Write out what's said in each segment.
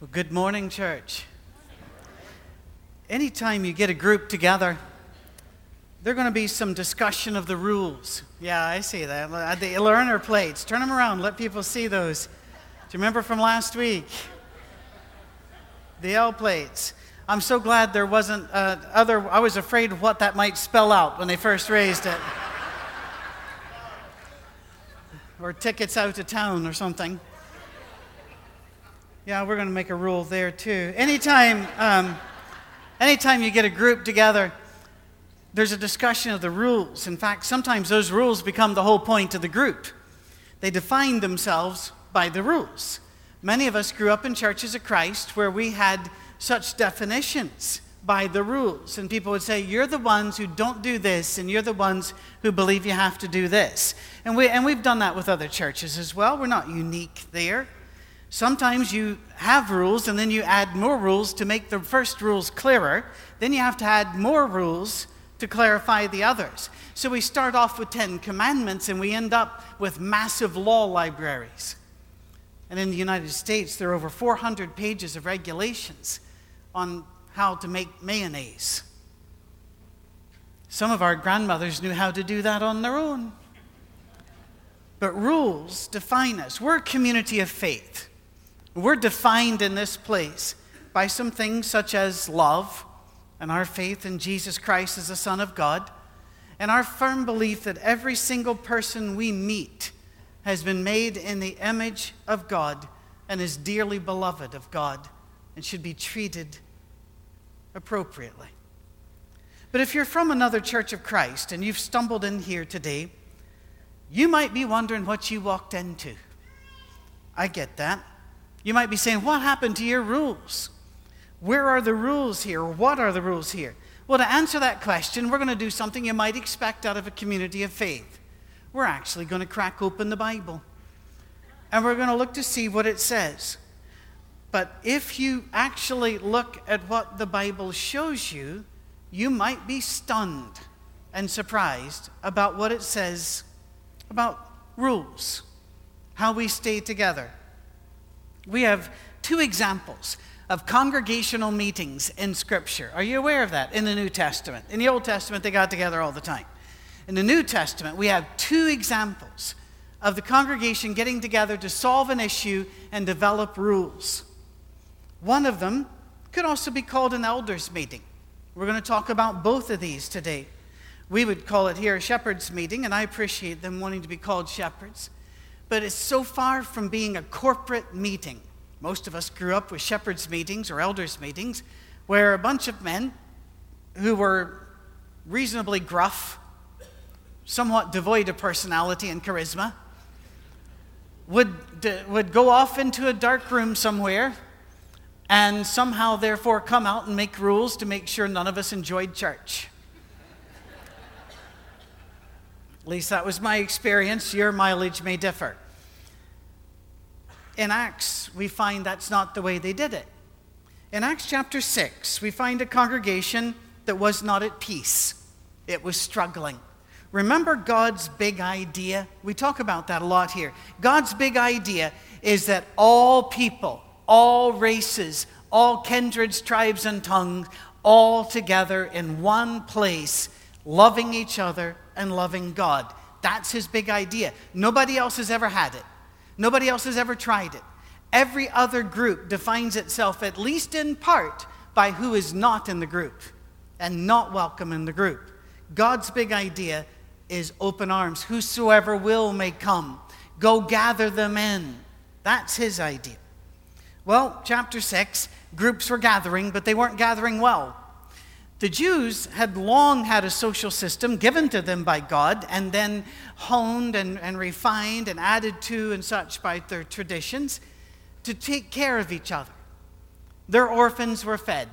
Well, good morning, church. Anytime you get a group together, there's going to be some discussion of the rules. Yeah, I see that. The learner plates. Turn them around. Let people see those. Do you remember from last week? The L plates. I'm so glad there wasn't uh, other. I was afraid of what that might spell out when they first raised it. or tickets out of town or something. Yeah, we're going to make a rule there too. Anytime, um, anytime you get a group together, there's a discussion of the rules. In fact, sometimes those rules become the whole point of the group. They define themselves by the rules. Many of us grew up in churches of Christ where we had such definitions by the rules. And people would say, You're the ones who don't do this, and you're the ones who believe you have to do this. And, we, and we've done that with other churches as well. We're not unique there. Sometimes you have rules and then you add more rules to make the first rules clearer. Then you have to add more rules to clarify the others. So we start off with 10 commandments and we end up with massive law libraries. And in the United States, there are over 400 pages of regulations on how to make mayonnaise. Some of our grandmothers knew how to do that on their own. But rules define us. We're a community of faith. We're defined in this place by some things such as love and our faith in Jesus Christ as the Son of God, and our firm belief that every single person we meet has been made in the image of God and is dearly beloved of God and should be treated appropriately. But if you're from another church of Christ and you've stumbled in here today, you might be wondering what you walked into. I get that. You might be saying, What happened to your rules? Where are the rules here? What are the rules here? Well, to answer that question, we're going to do something you might expect out of a community of faith. We're actually going to crack open the Bible and we're going to look to see what it says. But if you actually look at what the Bible shows you, you might be stunned and surprised about what it says about rules, how we stay together we have two examples of congregational meetings in Scripture. Are you aware of that in the New Testament? In the Old Testament, they got together all the time. In the New Testament, we have two examples of the congregation getting together to solve an issue and develop rules. One of them could also be called an elders' meeting. We're going to talk about both of these today. We would call it here a shepherd's meeting, and I appreciate them wanting to be called shepherds but it's so far from being a corporate meeting. Most of us grew up with shepherds' meetings or elders' meetings where a bunch of men who were reasonably gruff, somewhat devoid of personality and charisma, would, would go off into a dark room somewhere and somehow, therefore, come out and make rules to make sure none of us enjoyed church. At least that was my experience. Your mileage may differ. In Acts, we find that's not the way they did it. In Acts chapter 6, we find a congregation that was not at peace, it was struggling. Remember God's big idea? We talk about that a lot here. God's big idea is that all people, all races, all kindreds, tribes, and tongues, all together in one place, loving each other and loving God. That's his big idea. Nobody else has ever had it, nobody else has ever tried it. Every other group defines itself, at least in part, by who is not in the group and not welcome in the group. God's big idea is open arms. Whosoever will may come. Go gather them in. That's his idea. Well, chapter 6, groups were gathering, but they weren't gathering well. The Jews had long had a social system given to them by God and then honed and, and refined and added to and such by their traditions to take care of each other. Their orphans were fed,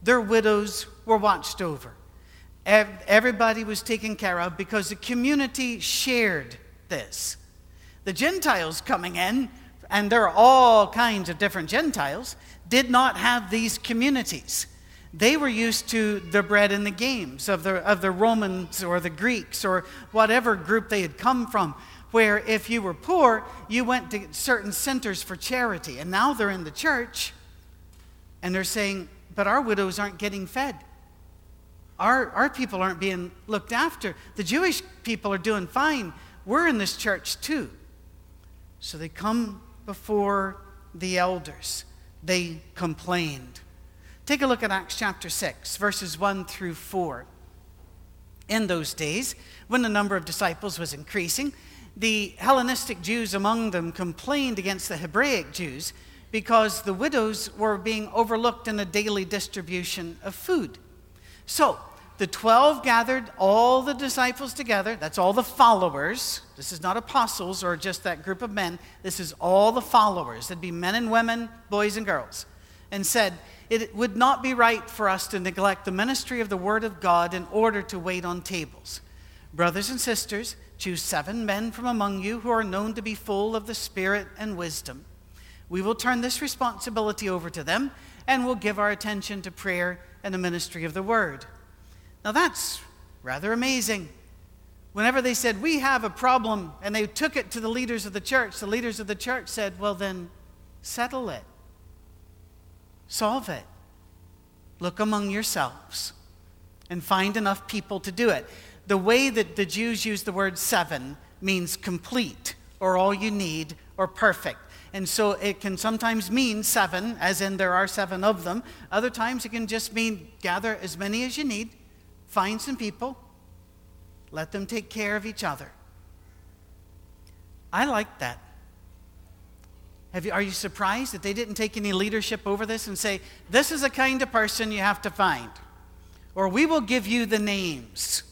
their widows were watched over. Everybody was taken care of because the community shared this. The Gentiles coming in, and there are all kinds of different Gentiles, did not have these communities. They were used to the bread and the games of the, of the Romans or the Greeks or whatever group they had come from, where if you were poor, you went to certain centers for charity. And now they're in the church, And they're saying, but our widows aren't getting fed. Our, our people aren't being looked after. The Jewish people are doing fine. We're in this church too. So they come before the elders. They complained. Take a look at Acts chapter 6, verses 1 through 4. In those days, when the number of disciples was increasing, the Hellenistic Jews among them complained against the Hebraic Jews because the widows were being overlooked in the daily distribution of food. So, the 12 gathered all the disciples together. That's all the followers. This is not apostles or just that group of men. This is all the followers. It'd be men and women, boys and girls. And said, It would not be right for us to neglect the ministry of the Word of God in order to wait on tables. Brothers and sisters, choose seven men from among you who are known to be full of the Spirit and wisdom we will turn this responsibility over to them and we'll give our attention to prayer and the ministry of the word. Now that's rather amazing. Whenever they said, We have a problem, and they took it to the leaders of the church, the leaders of the church said, Well, then settle it, solve it. Look among yourselves and find enough people to do it. The way that the Jews use the word seven means complete, or all you need, or perfect. And so it can sometimes mean seven, as in there are seven of them. Other times it can just mean gather as many as you need, find some people, let them take care of each other. I like that. You, are you surprised that they didn't take any leadership over this and say, this is the kind of person you have to find? Or we will give you the names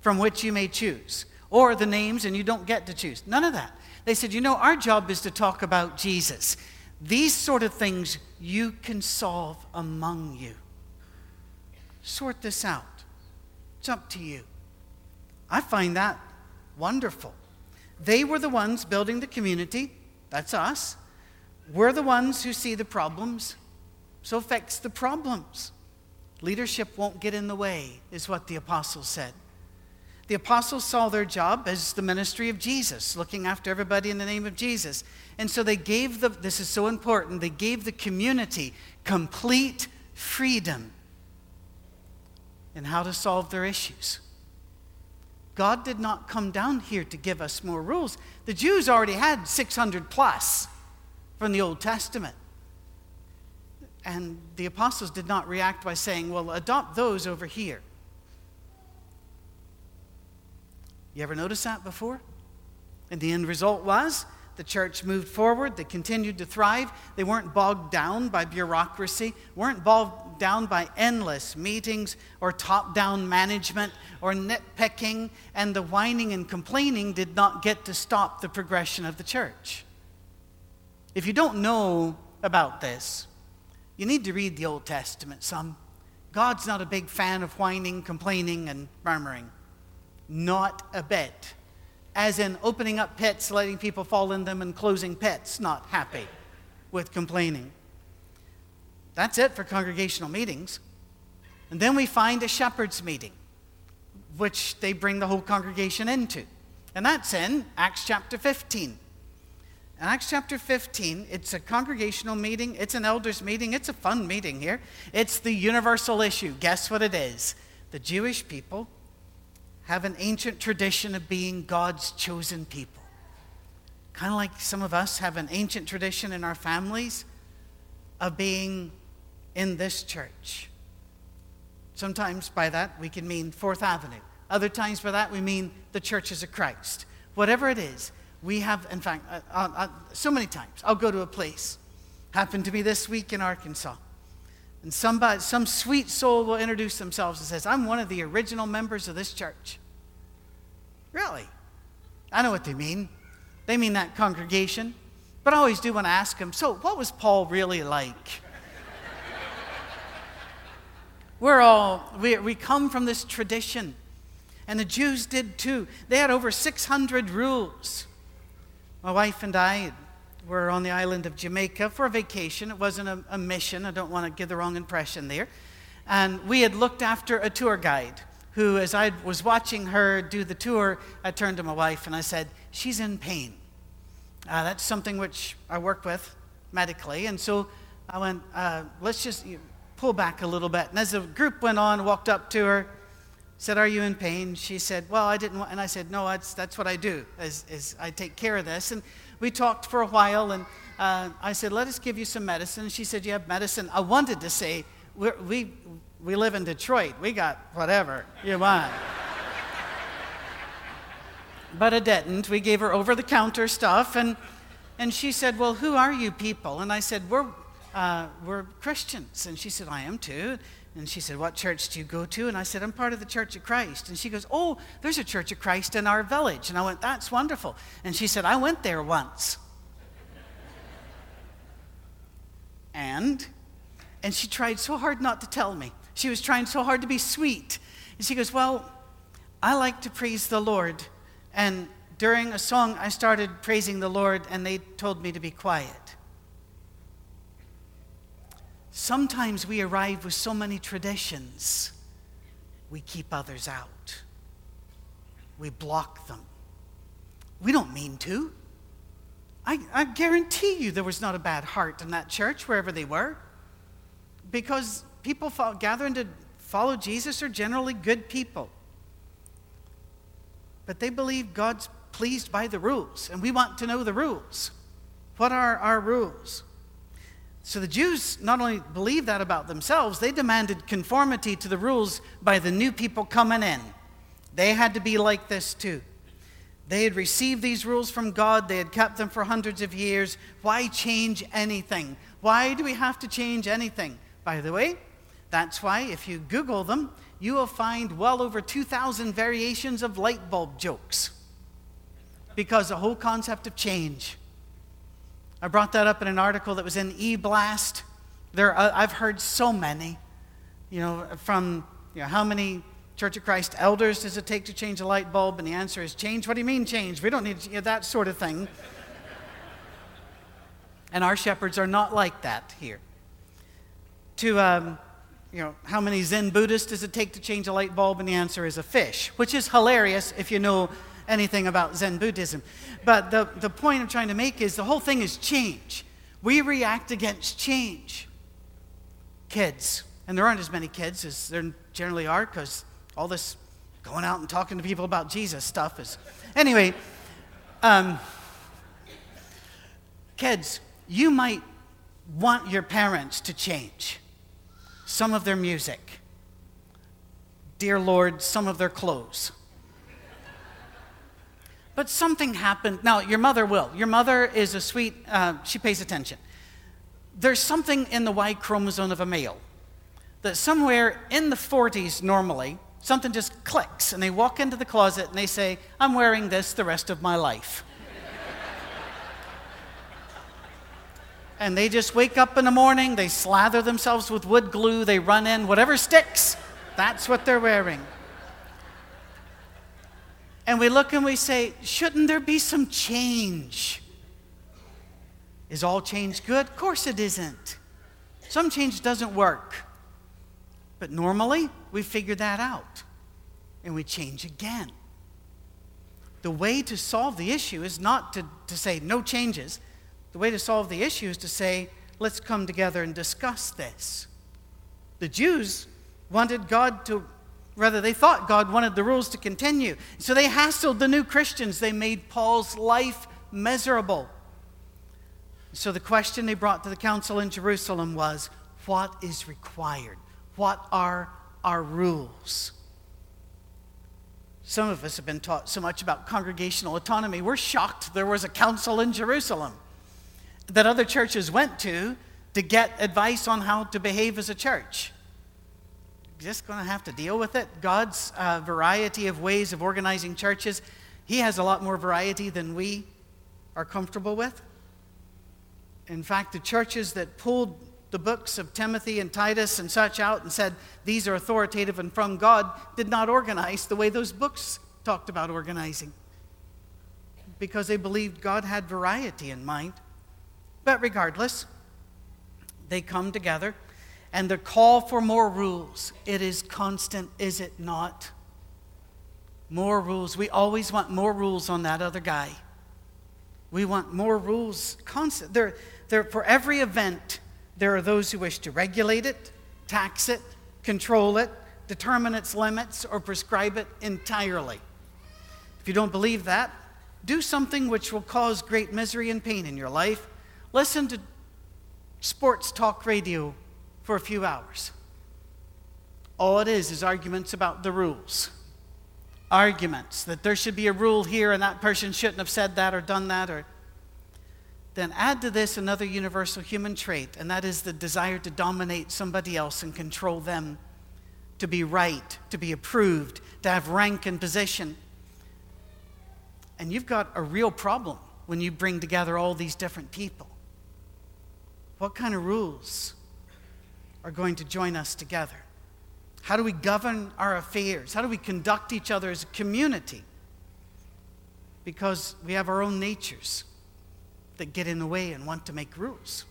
from which you may choose, or the names and you don't get to choose. None of that. They said, You know, our job is to talk about Jesus. These sort of things you can solve among you. Sort this out. It's up to you. I find that wonderful. They were the ones building the community. That's us. We're the ones who see the problems. So fix the problems. Leadership won't get in the way, is what the apostles said. The apostles saw their job as the ministry of Jesus, looking after everybody in the name of Jesus. And so they gave the, this is so important, they gave the community complete freedom in how to solve their issues. God did not come down here to give us more rules. The Jews already had 600 plus from the Old Testament. And the apostles did not react by saying, well, adopt those over here. You ever notice that before? And the end result was the church moved forward, they continued to thrive. They weren't bogged down by bureaucracy, weren't bogged down by endless meetings or top down management or nitpicking, and the whining and complaining did not get to stop the progression of the church. If you don't know about this, you need to read the Old Testament some. God's not a big fan of whining, complaining, and murmuring. Not a bit. As in opening up pits, letting people fall in them, and closing pits, not happy with complaining. That's it for congregational meetings. And then we find a shepherd's meeting, which they bring the whole congregation into. And that's in Acts chapter 15. Acts chapter 15, it's a congregational meeting, it's an elders' meeting, it's a fun meeting here. It's the universal issue. Guess what it is? The Jewish people have an ancient tradition of being God's chosen people. Kind of like some of us have an ancient tradition in our families of being in this church. Sometimes by that we can mean Fourth Avenue. Other times by that we mean the churches of Christ. Whatever it is, we have, in fact, uh, uh, uh, so many times I'll go to a place. Happened to me this week in Arkansas. And somebody, some sweet soul will introduce themselves and says, I'm one of the original members of this church. Really? I know what they mean. They mean that congregation. But I always do want to ask them, so what was Paul really like? We're all, we, we come from this tradition. And the Jews did too. They had over 600 rules. My wife and I we're on the island of Jamaica for a vacation. It wasn't a, a mission. I don't want to give the wrong impression there. And we had looked after a tour guide who, as I was watching her do the tour, I turned to my wife and I said, She's in pain. Uh, that's something which I work with medically. And so I went, uh, let's just pull back a little bit. And as the group went on, walked up to her, said, Are you in pain? She said, Well, I didn't want, and I said, No, that's, that's what I do, is, is I take care of this. And we talked for a while, and uh, I said, Let us give you some medicine. She said, You have medicine. I wanted to say, we we live in Detroit. We got whatever you want. but I didn't. We gave her over the counter stuff, and, and she said, Well, who are you people? And I said, We're, uh, we're Christians. And she said, I am too. And she said, What church do you go to? And I said, I'm part of the Church of Christ. And she goes, Oh, there's a Church of Christ in our village. And I went, That's wonderful. And she said, I went there once. and? And she tried so hard not to tell me. She was trying so hard to be sweet. And she goes, Well, I like to praise the Lord. And during a song, I started praising the Lord, and they told me to be quiet. Sometimes we arrive with so many traditions, we keep others out. We block them. We don't mean to. I, I, guarantee you there was not a bad heart in that church, wherever they were, because people follow, gathering to follow Jesus are generally good people. But they believe God's pleased by the rules, and we want to know the rules. What are our rules? So the Jews not only believed that about themselves, they demanded conformity to the rules by the new people coming in. They had to be like this too. They had received these rules from God, they had kept them for hundreds of years. Why change anything? Why do we have to change anything? By the way, that's why if you Google them, you will find well over 2,000 variations of light bulb jokes. Because the whole concept of change. I brought that up in an article that was in eBlast. There, I've heard so many, you know, from you know, how many Church of Christ elders does it take to change a light bulb? And the answer is change. What do you mean change? We don't need you know, that sort of thing. and our shepherds are not like that here. To, um, you know, how many Zen Buddhists does it take to change a light bulb? And the answer is a fish, which is hilarious if you know anything about Zen Buddhism. But the, the point I'm trying to make is the whole thing is change. We react against change. Kids, and there aren't as many kids as there generally are because all this going out and talking to people about Jesus stuff is. Anyway, um, kids, you might want your parents to change some of their music. Dear Lord, some of their clothes but something happened. Now, your mother will. Your mother is a sweet, uh, she pays attention. There's something in the Y chromosome of a male that somewhere in the 40s, normally, something just clicks and they walk into the closet and they say, I'm wearing this the rest of my life. and they just wake up in the morning, they slather themselves with wood glue, they run in, whatever sticks, that's what they're wearing. And we look and we say, shouldn't there be some change? Is all change good? Of course it isn't. Some change doesn't work. But normally, we figure that out and we change again. The way to solve the issue is not to, to say no changes. The way to solve the issue is to say, let's come together and discuss this. The Jews wanted God to Rather, they thought God wanted the rules to continue. So they hassled the new Christians. They made Paul's life miserable. So the question they brought to the council in Jerusalem was what is required? What are our rules? Some of us have been taught so much about congregational autonomy, we're shocked there was a council in Jerusalem that other churches went to to get advice on how to behave as a church just going to have to deal with it. God's uh, variety of ways of organizing churches, He has a lot more variety than we are comfortable with. In fact, the churches that pulled the books of Timothy and Titus and such out and said these are authoritative and from God did not organize the way those books talked about organizing because they believed God had variety in mind. But regardless, they come together and the call for more rules. It is constant, is it not? More rules. We always want more rules on that other guy. We want more rules constant. They're, they're, for every event, there are those who wish to regulate it, tax it, control it, determine its limits, or prescribe it entirely. If you don't believe that, do something which will cause great misery and pain in your life. Listen to sports talk radio for a few hours. All it is is arguments about the rules. Arguments that there should be a rule here and that person shouldn't have said that or done that or then add to this another universal human trait, and that is the desire to dominate somebody else and control them, to be right, to be approved, to have rank and position. And you've got a real problem when you bring together all these different people. What kind of rules are going to join us together? How do we govern our affairs? How do we conduct each other as a community? Because we have our own natures that get in the way and want to make rules.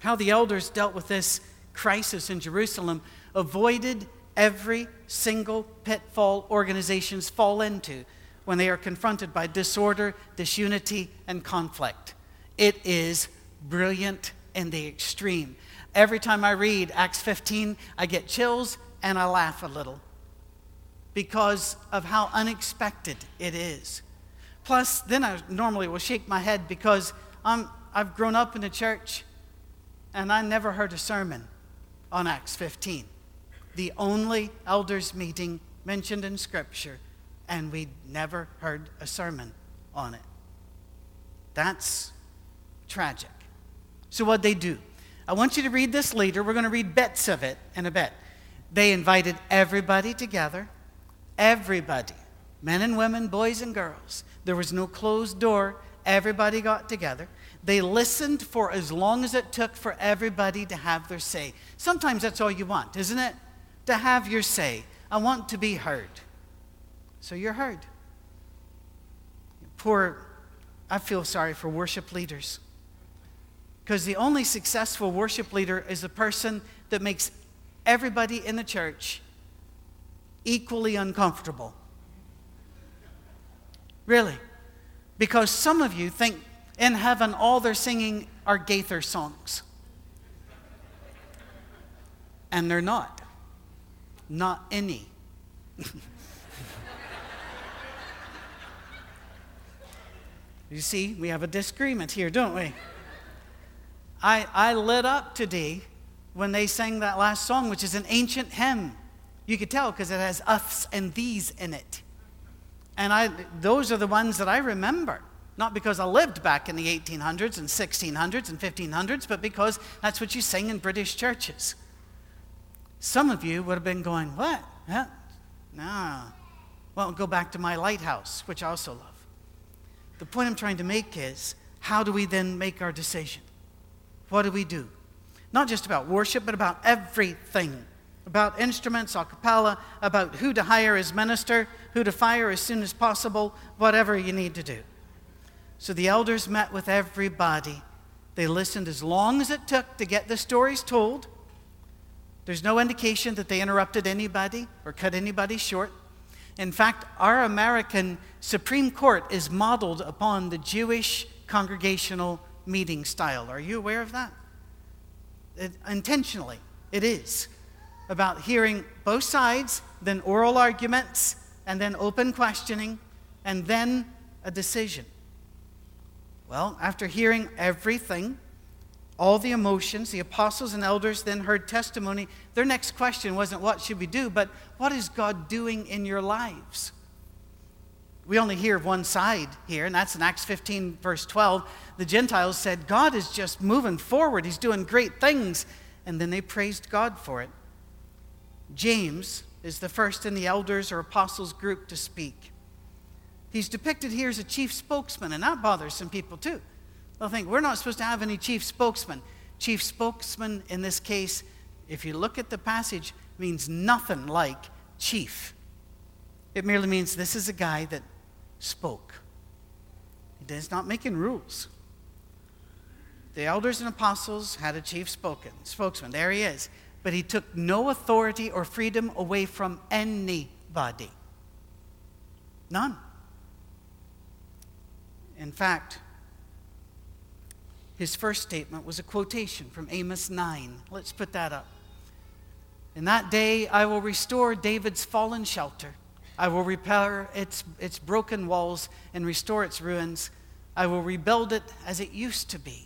How the elders dealt with this crisis in Jerusalem avoided every single pitfall organizations fall into when they are confronted by disorder, disunity, and conflict. It is brilliant in the extreme. Every time I read Acts 15, I get chills and I laugh a little because of how unexpected it is. Plus, then I normally will shake my head because I'm, I've grown up in the church and I never heard a sermon on Acts 15. The only elders' meeting mentioned in Scripture, and we'd never heard a sermon on it. That's tragic. So, what they do? I want you to read this later. We're going to read bits of it in a bit. They invited everybody together, everybody, men and women, boys and girls. There was no closed door. Everybody got together. They listened for as long as it took for everybody to have their say. Sometimes that's all you want, isn't it? To have your say. I want to be heard. So you're heard. Poor, I feel sorry for worship leaders. Because the only successful worship leader is a person that makes everybody in the church equally uncomfortable. Really. Because some of you think in heaven all they're singing are Gaither songs. And they're not. Not any. you see, we have a disagreement here, don't we? I, I lit up today when they sang that last song, which is an ancient hymn. You could tell because it has us and these in it. And I, those are the ones that I remember. Not because I lived back in the 1800s and 1600s and 1500s, but because that's what you sing in British churches. Some of you would have been going, What? Yeah. No. Well, go back to my lighthouse, which I also love. The point I'm trying to make is how do we then make our decision? What do we do? Not just about worship, but about everything about instruments, a cappella, about who to hire as minister, who to fire as soon as possible, whatever you need to do. So the elders met with everybody. They listened as long as it took to get the stories told. There's no indication that they interrupted anybody or cut anybody short. In fact, our American Supreme Court is modeled upon the Jewish congregational meeting style. Are you aware of that? It, intentionally, it is about hearing both sides, then oral arguments, and then open questioning, and then a decision. Well, after hearing everything, all the emotions, the apostles and elders then heard testimony. Their next question wasn't, What should we do? but What is God doing in your lives? We only hear of one side here, and that's in Acts 15, verse 12. The Gentiles said, God is just moving forward, He's doing great things. And then they praised God for it. James is the first in the elders or apostles group to speak. He's depicted here as a chief spokesman, and that bothers some people too. They'll think we're not supposed to have any chief spokesman. Chief spokesman in this case, if you look at the passage, means nothing like chief. It merely means this is a guy that spoke. Is not making rules. The elders and apostles had a chief spoken, spokesman. There he is but he took no authority or freedom away from anybody. None. In fact, His first statement was a quotation from Amos 9. Let's put that up. In that day, I will restore David's fallen shelter. I will repair its, its broken walls and restore its ruins. I will rebuild it as it used to be,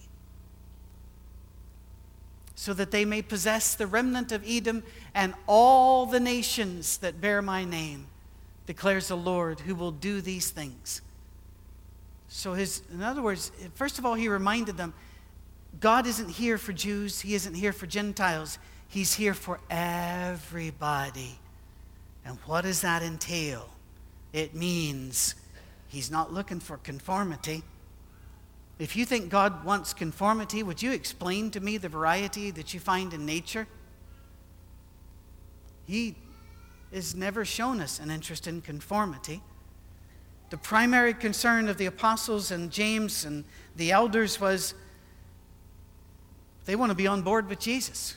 so that they may possess the remnant of Edom and all the nations that bear my name, declares the Lord, who will do these things. So, his, in other words, first of all, he reminded them God isn't here for Jews, he isn't here for Gentiles, he's here for everybody. And what does that entail? It means he's not looking for conformity. If you think God wants conformity, would you explain to me the variety that you find in nature? He has never shown us an interest in conformity. The primary concern of the apostles and James and the elders was they want to be on board with Jesus.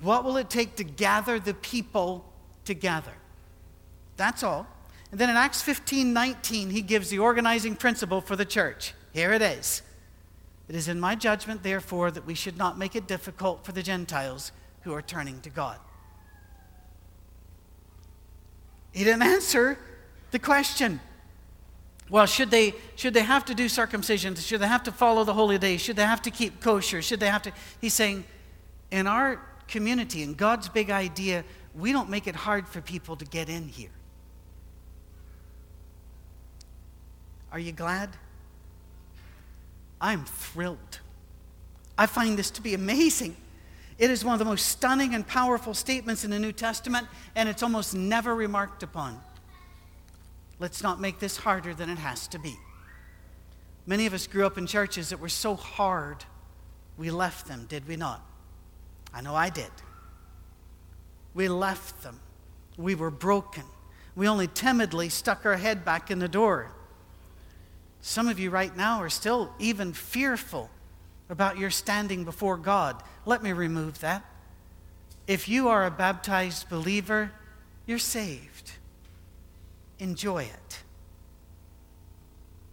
What will it take to gather the people together. That's all. And then in Acts 15 19, he gives the organizing principle for the church. Here it is. It is in my judgment, therefore, that we should not make it difficult for the Gentiles who are turning to God. He didn't answer the question. Well, should they, should they have to do circumcision? Should they have to follow the holy days? Should they have to keep kosher? Should they have to? He's saying, in our community, in God's big idea, we don't make it hard for people to get in here. Are you glad? I'm thrilled. I find this to be amazing. It is one of the most stunning and powerful statements in the New Testament, and it's almost never remarked upon. Let's not make this harder than it has to be. Many of us grew up in churches that were so hard, we left them, did we not? I know I did. We left them. We were broken. We only timidly stuck our head back in the door. Some of you right now are still even fearful about your standing before God. Let me remove that. If you are a baptized believer, you're saved. Enjoy it.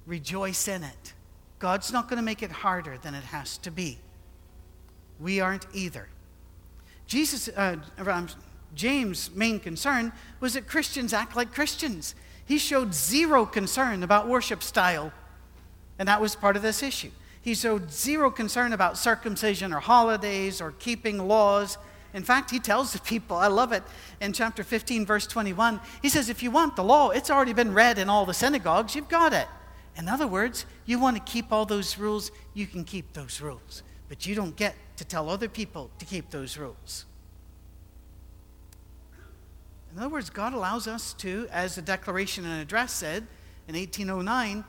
Rejoice in it. God's not going to make it harder than it has to be. We aren't either. Jesus, uh, James' main concern was that Christians act like Christians. He showed zero concern about worship style, and that was part of this issue. He showed zero concern about circumcision or holidays or keeping laws. In fact, he tells the people, I love it, in chapter 15, verse 21, he says, If you want the law, it's already been read in all the synagogues, you've got it. In other words, you want to keep all those rules, you can keep those rules. But you don't get to tell other people to keep those rules. In other words, God allows us to, as the Declaration and Address said in 1809,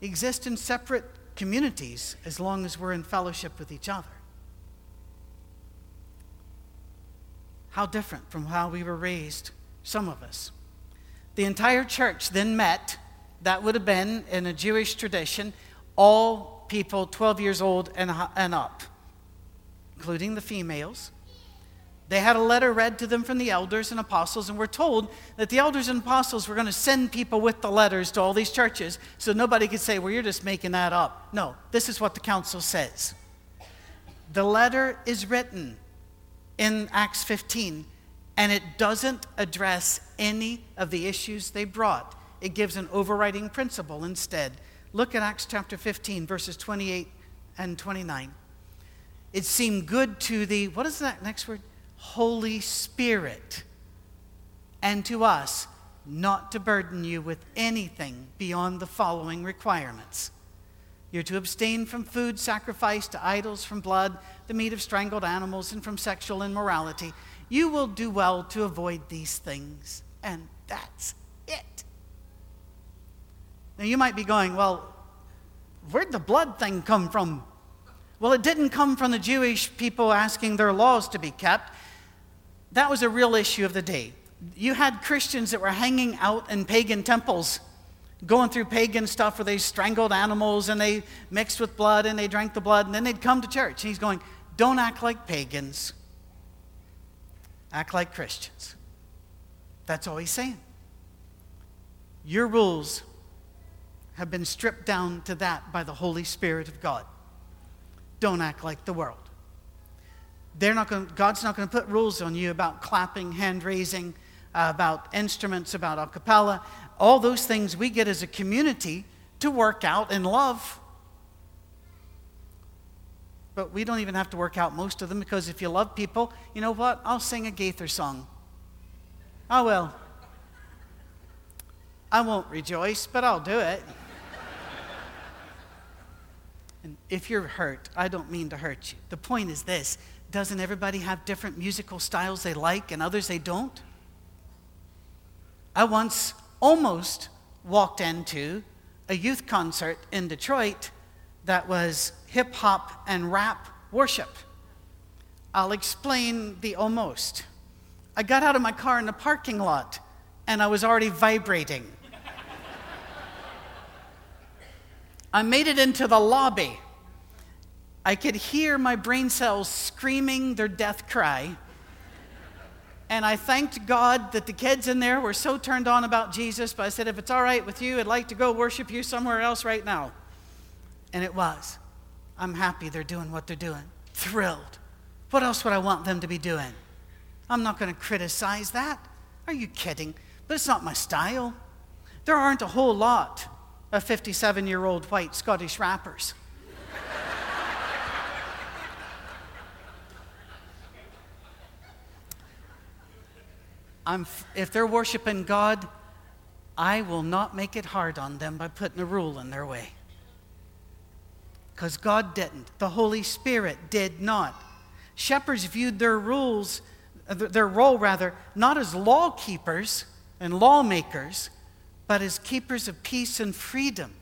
exist in separate communities as long as we're in fellowship with each other. How different from how we were raised, some of us. The entire church then met. That would have been, in a Jewish tradition, all people 12 years old and, up, including the females. They had a letter read to them from the elders and apostles, and we're told that the elders and apostles were going to send people with the letters to all these churches so nobody could say, Well, you're just making that up. No, this is what the council says. The letter is written in Acts 15, and it doesn't address any of the issues they brought. It gives an overriding principle instead. Look at Acts chapter 15, verses 28 and 29. It seemed good to the, what is that next word? Holy Spirit, and to us not to burden you with anything beyond the following requirements. You're to abstain from food sacrificed to idols, from blood, the meat of strangled animals, and from sexual immorality. You will do well to avoid these things. And that's it. Now you might be going, well, where'd the blood thing come from? Well, it didn't come from the Jewish people asking their laws to be kept that was a real issue of the day. You had Christians that were hanging out in pagan temples, going through pagan stuff where they strangled animals and they mixed with blood and they drank the blood, and then they'd come to church. He's going, Don't act like pagans, act like Christians. That's all he's saying. Your rules have been stripped down to that by the Holy Spirit of God. don't act like the world. They're not going, God's not going to put rules on you about clapping, hand raising, uh, about instruments, about a cappella. All those things we get as a community to work out in love. But we don't even have to work out most of them because if you love people, you know what? I'll sing a Gaither song. I will. I won't rejoice, but I'll do it. and if you're hurt, I don't mean to hurt you. The point is this doesn't everybody have different musical styles they like and others they don't? I once almost walked into a youth concert in Detroit that was hip hop and rap worship. I'll explain the almost. I got out of my car in the parking lot and I was already vibrating. I made it into the lobby I could hear my brain cells screaming their death cry. And I thanked God that the kids in there were so turned on about Jesus, but I said, if it's all right with you, I'd like to go worship you somewhere else right now. And it was. I'm happy they're doing what they're doing. Thrilled. What else would I want them to be doing? I'm not going to criticize that. Are you kidding? But it's not my style. There aren't a whole lot of 57 year old white Scottish rappers. I'm, if they're worshiping God, I will not make it hard on them by putting a rule in their way. Because God didn't. The Holy Spirit did not. Shepherds viewed their rules, uh, their role rather, not as law keepers and lawmakers, but as keepers of peace and freedom.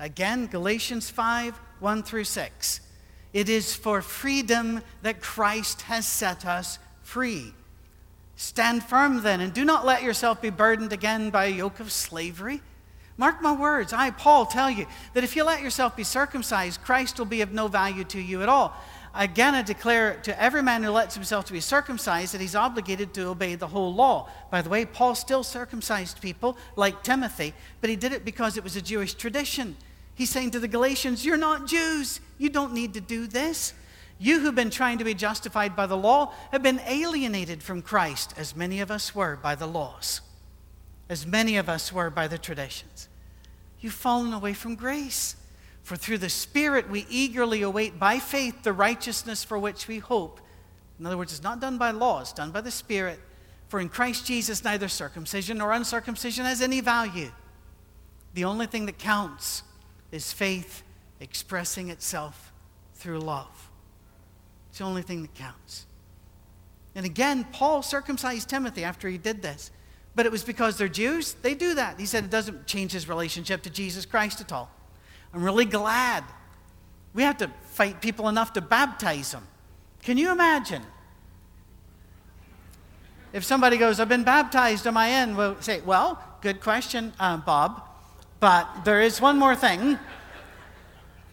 Again, Galatians 5 1 through 6. It is for freedom that Christ has set us free. Stand firm then, and do not let yourself be burdened again by a yoke of slavery. Mark my words, I, Paul, tell you that if you let yourself be circumcised, Christ will be of no value to you at all. Again, I declare to every man who lets himself to be circumcised that he's obligated to obey the whole law. By the way, Paul still circumcised people like Timothy, but he did it because it was a Jewish tradition. He's saying to the Galatians, You're not Jews. You don't need to do this. You who've been trying to be justified by the law have been alienated from Christ, as many of us were by the laws, as many of us were by the traditions. You've fallen away from grace. For through the Spirit we eagerly await by faith the righteousness for which we hope. In other words, it's not done by law, it's done by the Spirit. For in Christ Jesus, neither circumcision nor uncircumcision has any value. The only thing that counts is faith expressing itself through love. It's the only thing that counts. And again, Paul circumcised Timothy after he did this. But it was because they're Jews. They do that. He said it doesn't change his relationship to Jesus Christ at all. I'm really glad. We have to fight people enough to baptize them. Can you imagine? If somebody goes, I've been baptized, am I in? We'll say, Well, good question, uh, Bob. But there is one more thing.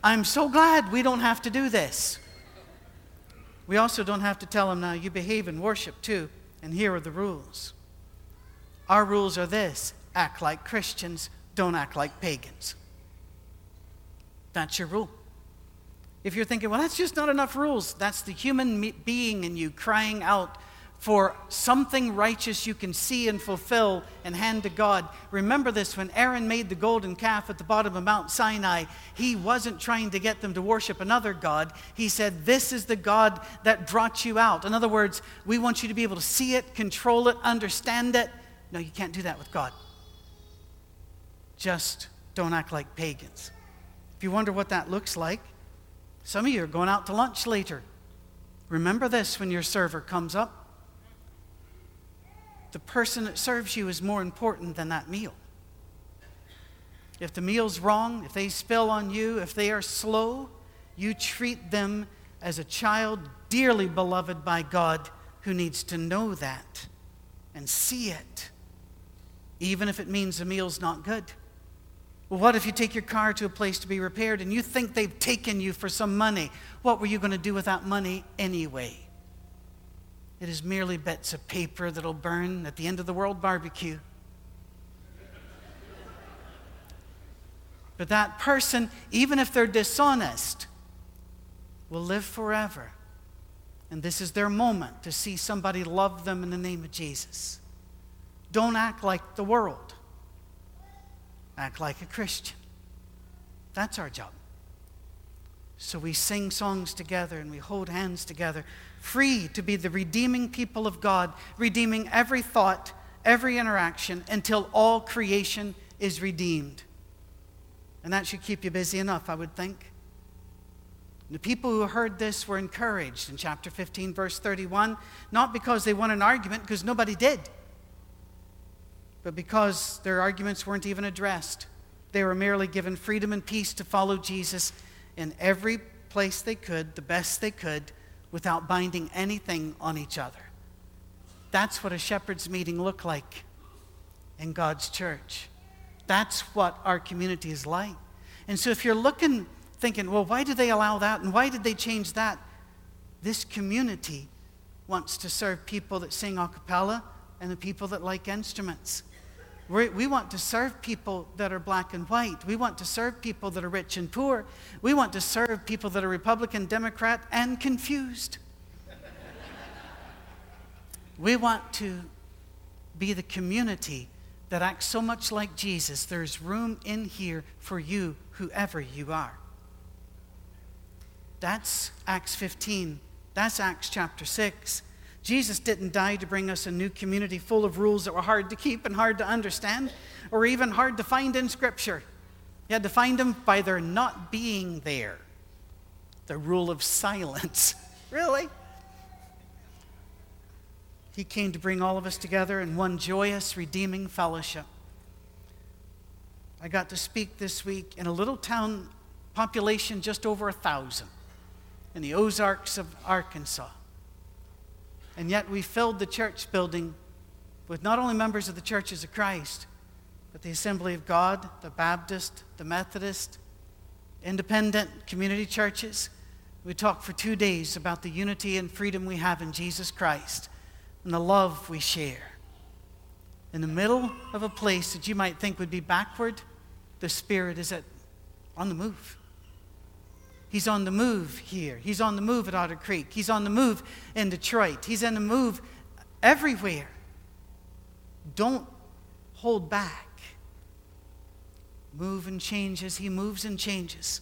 I'm so glad we don't have to do this. We also don't have to tell them now, you behave in worship too, and here are the rules. Our rules are this act like Christians, don't act like pagans. That's your rule. If you're thinking, well, that's just not enough rules, that's the human being in you crying out for something righteous you can see and fulfill and hand to God. Remember this when Aaron made the golden calf at the bottom of Mount Sinai, he wasn't trying to get them to worship another God. He said, This is the God that brought you out. In other words, we want you to be able to see it, control it, understand it. No, you can't do that with God. Just don't act like pagans. If you wonder what that looks like, some of you are going out to lunch later. Remember this when your server comes up the person that serves you is more important than that meal. If the meal's wrong, if they spill on you, if they are slow, you treat them as a child dearly beloved by God who needs to know that and see it, even if it means the meal's not good. Well, what if you take your car to a place to be repaired and you think they've taken you for some money? What were you going to do with that money anyway? It is merely bits of paper that'll burn at the end of the world barbecue. But that person, even if they're dishonest, will live forever. And this is their moment to see somebody love them in the name of Jesus. Don't act like the world, act like a Christian. That's our job. So we sing songs together and we hold hands together, free to be the redeeming people of God, redeeming every thought, every interaction until all creation is redeemed. And that should keep you busy enough, I would think. The people who heard this were encouraged in chapter 15, verse 31, not because they won an argument, because nobody did, but because their arguments weren't even addressed. They were merely given freedom and peace to follow Jesus in every place they could, the best they could, without binding anything on each other. That's what a shepherd's meeting looked like in God's church. That's what our community is like. And so if you're looking, thinking, well, why did they allow that and why did they change that? This community wants to serve people that sing a cappella and the people that like instruments. We're, we want to serve people that are black and white. We want to serve people that are rich and poor. We want to serve people that are Republican, Democrat, and confused. we want to be the community that acts so much like Jesus. There's room in here for you, whoever you are. That's Acts 15. That's Acts chapter 6. Jesus didn't die to bring us a new community full of rules that were hard to keep and hard to understand or even hard to find in Scripture. You had to find them by their not being there. The rule of silence. really? He came to bring all of us together in one joyous, redeeming fellowship. I got to speak this week in a little town population just over a thousand in the Ozarks of Arkansas. And yet we filled the church building with not only members of the churches of Christ, but the Assembly of God, the Baptist, the Methodist, independent community churches. We talked for two days about the unity and freedom we have in Jesus Christ and the love we share. In the middle of a place that you might think would be backward, the Spirit is at, on the move. He's on the move here. He's on the move at Otter Creek. He's on the move in Detroit. He's on the move everywhere. Don't hold back. Move and change as He moves and changes.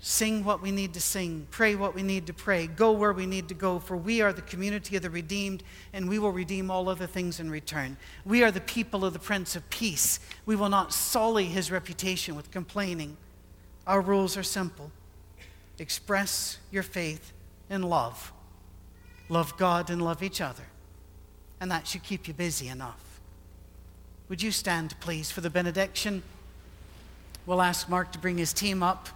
Sing what we need to sing, pray what we need to pray, go where we need to go, for we are the community of the redeemed, and we will redeem all other things in return. We are the people of the Prince of Peace. We will not sully his reputation with complaining. Our rules are simple express your faith in love. Love God and love each other. And that should keep you busy enough. Would you stand, please, for the benediction? We'll ask Mark to bring his team up.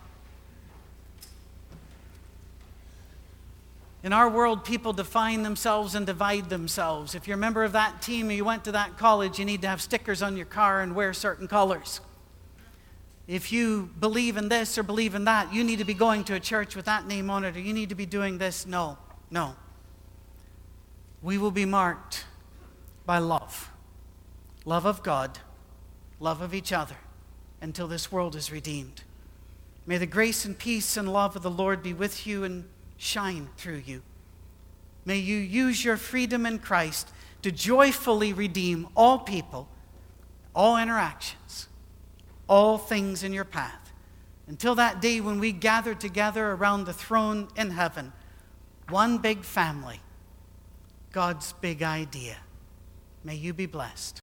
In our world, people define themselves and divide themselves. If you're a member of that team or you went to that college, you need to have stickers on your car and wear certain colors if you believe in this or believe in that, you need to be going to a church with that name on it, or you need to be doing this. No, no. We will be marked by love love of God, love of each other, until this world is redeemed. May the grace and peace and love of the Lord be with you and shine through you. May you use your freedom in Christ to joyfully redeem all people, all interactions all things in your path. Until that day when we gather together around the throne in heaven, one big family, God's big idea. May you be blessed.